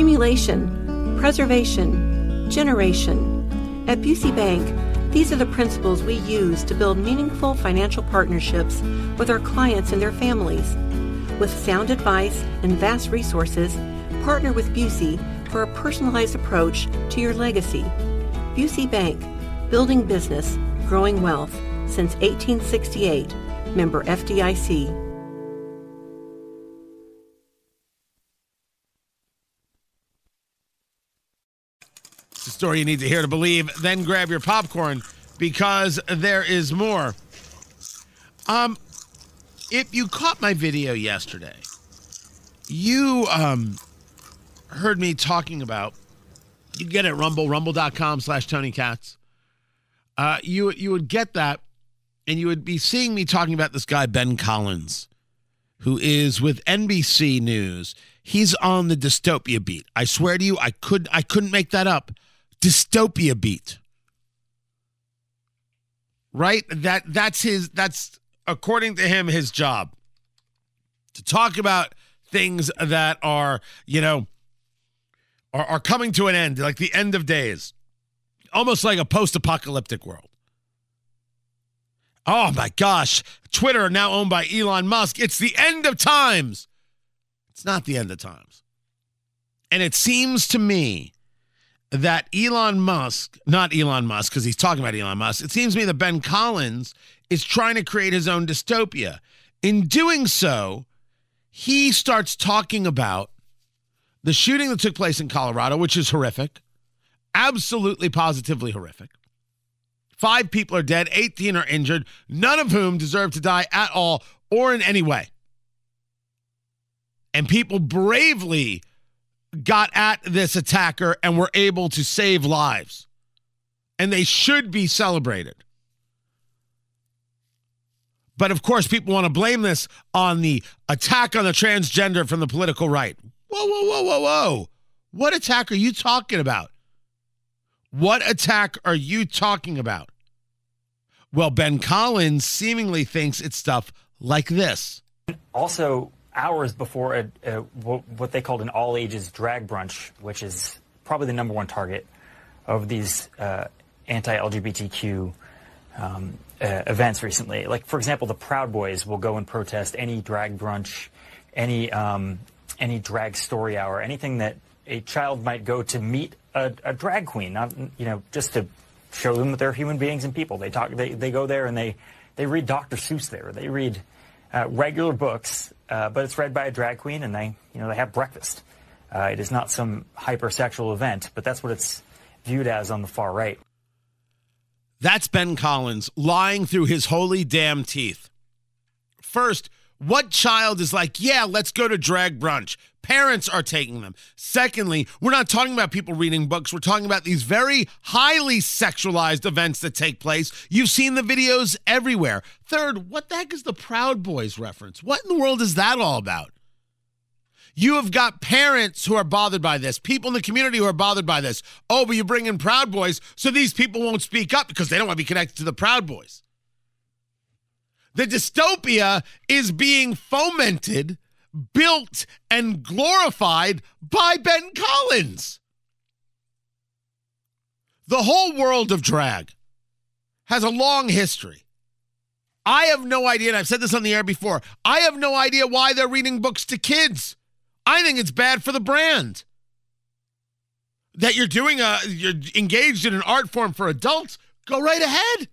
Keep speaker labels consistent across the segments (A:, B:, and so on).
A: accumulation, preservation, generation. At Busey Bank, these are the principles we use to build meaningful financial partnerships with our clients and their families. With sound advice and vast resources, partner with Busey for a personalized approach to your legacy. Busey Bank, building business, growing wealth since 1868. Member FDIC.
B: Story you need to hear to believe. Then grab your popcorn because there is more. Um, if you caught my video yesterday, you um heard me talking about. You get it, Rumble, rumble.com slash Tony Katz. Uh, you you would get that, and you would be seeing me talking about this guy Ben Collins, who is with NBC News. He's on the dystopia beat. I swear to you, I could I couldn't make that up. Dystopia beat. Right? That that's his that's according to him his job. To talk about things that are, you know, are, are coming to an end, like the end of days almost like a post-apocalyptic world. Oh my gosh, Twitter now owned by Elon Musk. It's the end of times. It's not the end of times. And it seems to me that Elon Musk, not Elon Musk, because he's talking about Elon Musk, it seems to me that Ben Collins is trying to create his own dystopia. In doing so, he starts talking about the shooting that took place in Colorado, which is horrific absolutely positively horrific. Five people are dead, 18 are injured, none of whom deserve to die at all or in any way. And people bravely got at this attacker and were able to save lives. And they should be celebrated. But of course, people want to blame this on the attack on the transgender from the political right. Whoa, whoa, whoa, whoa, whoa. What attack are you talking about? What attack are you talking about? Well, Ben Collins seemingly thinks it's stuff like this.
C: Also, hours before a, a, what they called an all ages drag brunch, which is probably the number one target of these uh, anti LGBTQ um, uh, events recently. Like, for example, the Proud Boys will go and protest any drag brunch, any um, any drag story hour, anything that a child might go to meet a, a, drag queen, not you know just to show them that they're human beings and people. They talk, they, they go there and they they read Dr. Seuss there. They read uh, regular books, uh, but it's read by a drag queen, and they you know they have breakfast. Uh, it is not some hypersexual event, but that's what it's viewed as on the far right.
B: That's Ben Collins lying through his holy damn teeth. First, what child is like, yeah, let's go to drag brunch? Parents are taking them. Secondly, we're not talking about people reading books. We're talking about these very highly sexualized events that take place. You've seen the videos everywhere. Third, what the heck is the Proud Boys reference? What in the world is that all about? You have got parents who are bothered by this, people in the community who are bothered by this. Oh, but you bring in Proud Boys so these people won't speak up because they don't want to be connected to the Proud Boys. The dystopia is being fomented, built, and glorified by Ben Collins. The whole world of drag has a long history. I have no idea, and I've said this on the air before, I have no idea why they're reading books to kids. I think it's bad for the brand. That you're doing a you're engaged in an art form for adults, go right ahead.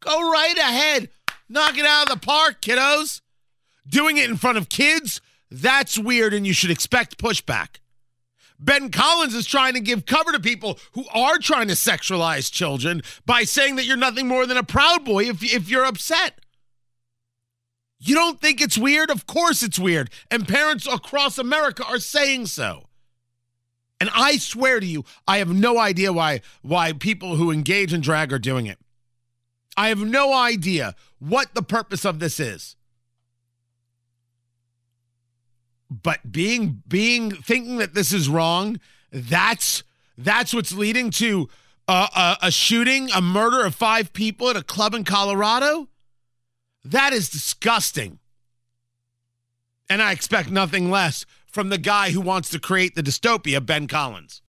B: Go right ahead. Knock it out of the park, kiddos. Doing it in front of kids, that's weird and you should expect pushback. Ben Collins is trying to give cover to people who are trying to sexualize children by saying that you're nothing more than a proud boy if, if you're upset. You don't think it's weird? Of course it's weird. And parents across America are saying so. And I swear to you, I have no idea why why people who engage in drag are doing it. I have no idea what the purpose of this is. But being being thinking that this is wrong, that's that's what's leading to a, a, a shooting, a murder of five people at a club in Colorado. That is disgusting. And I expect nothing less from the guy who wants to create the dystopia, Ben Collins.